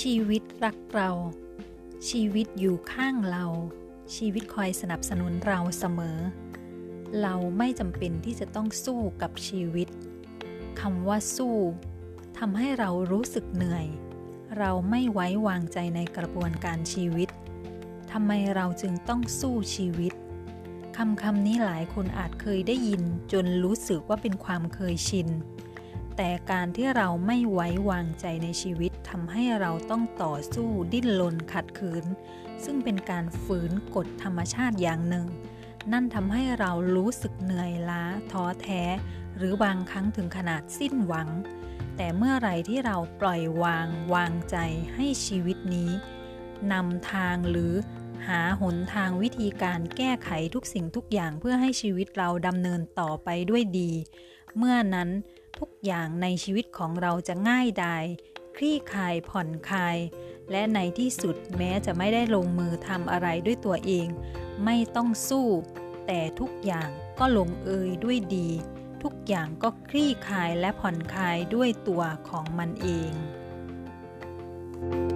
ชีวิตรักเรา ชีวิตอยู่ข้างเรา ชีวิตคอยสนับสนุนเราเสมอ เราไม่จำเป็นที่จะต้องสู้กับชีวิตคำว่าสู้ทำให้เรารู้สึกเหนื่อย เราไม่ไว้วางใจในกระบวนการชีวิตทำไมเราจึงต้องสู้ชีวิตคำคำนี้หลายคนอาจเคยได้ยินจนรู้สึกว่าเป็นความเคยชิน แต่การที่เราไม่ไว้วางใจในชีวิตทำให้เราต้องต่อสู้ดิ้นรนขัดขืน ซึ่งเป็นการฝืนกฎธรรมชาติอย่างหนึ่ง นั่นทำให้เรารู้สึกเหนื่อยล้าท้อแท้ หรือบางครั้งถึงขนาดสิ้นหวัง แต่เมื่อไรที่เราปล่อยวางวางใจให้ชีวิตนี้นำทางหรือหาหนทางวิธีการแก้ไขทุกสิ่งทุกอย่างเพื่อให้ชีวิตเราดำเนินต่อไปด้วยดี เมื่อนั้น ทุกอย่างในชีวิตของเราจะง่ายดายคลี่คลายผ่อนคลาย และในที่สุดแม้จะไม่ได้ลงมือทำอะไรด้วยตัวเอง ไม่ต้องสู้ แต่ทุกอย่างก็ลงเอยด้วยดี ทุกอย่างก็คลี่คลายและผ่อนคลายด้วยตัวของมันเอง thank you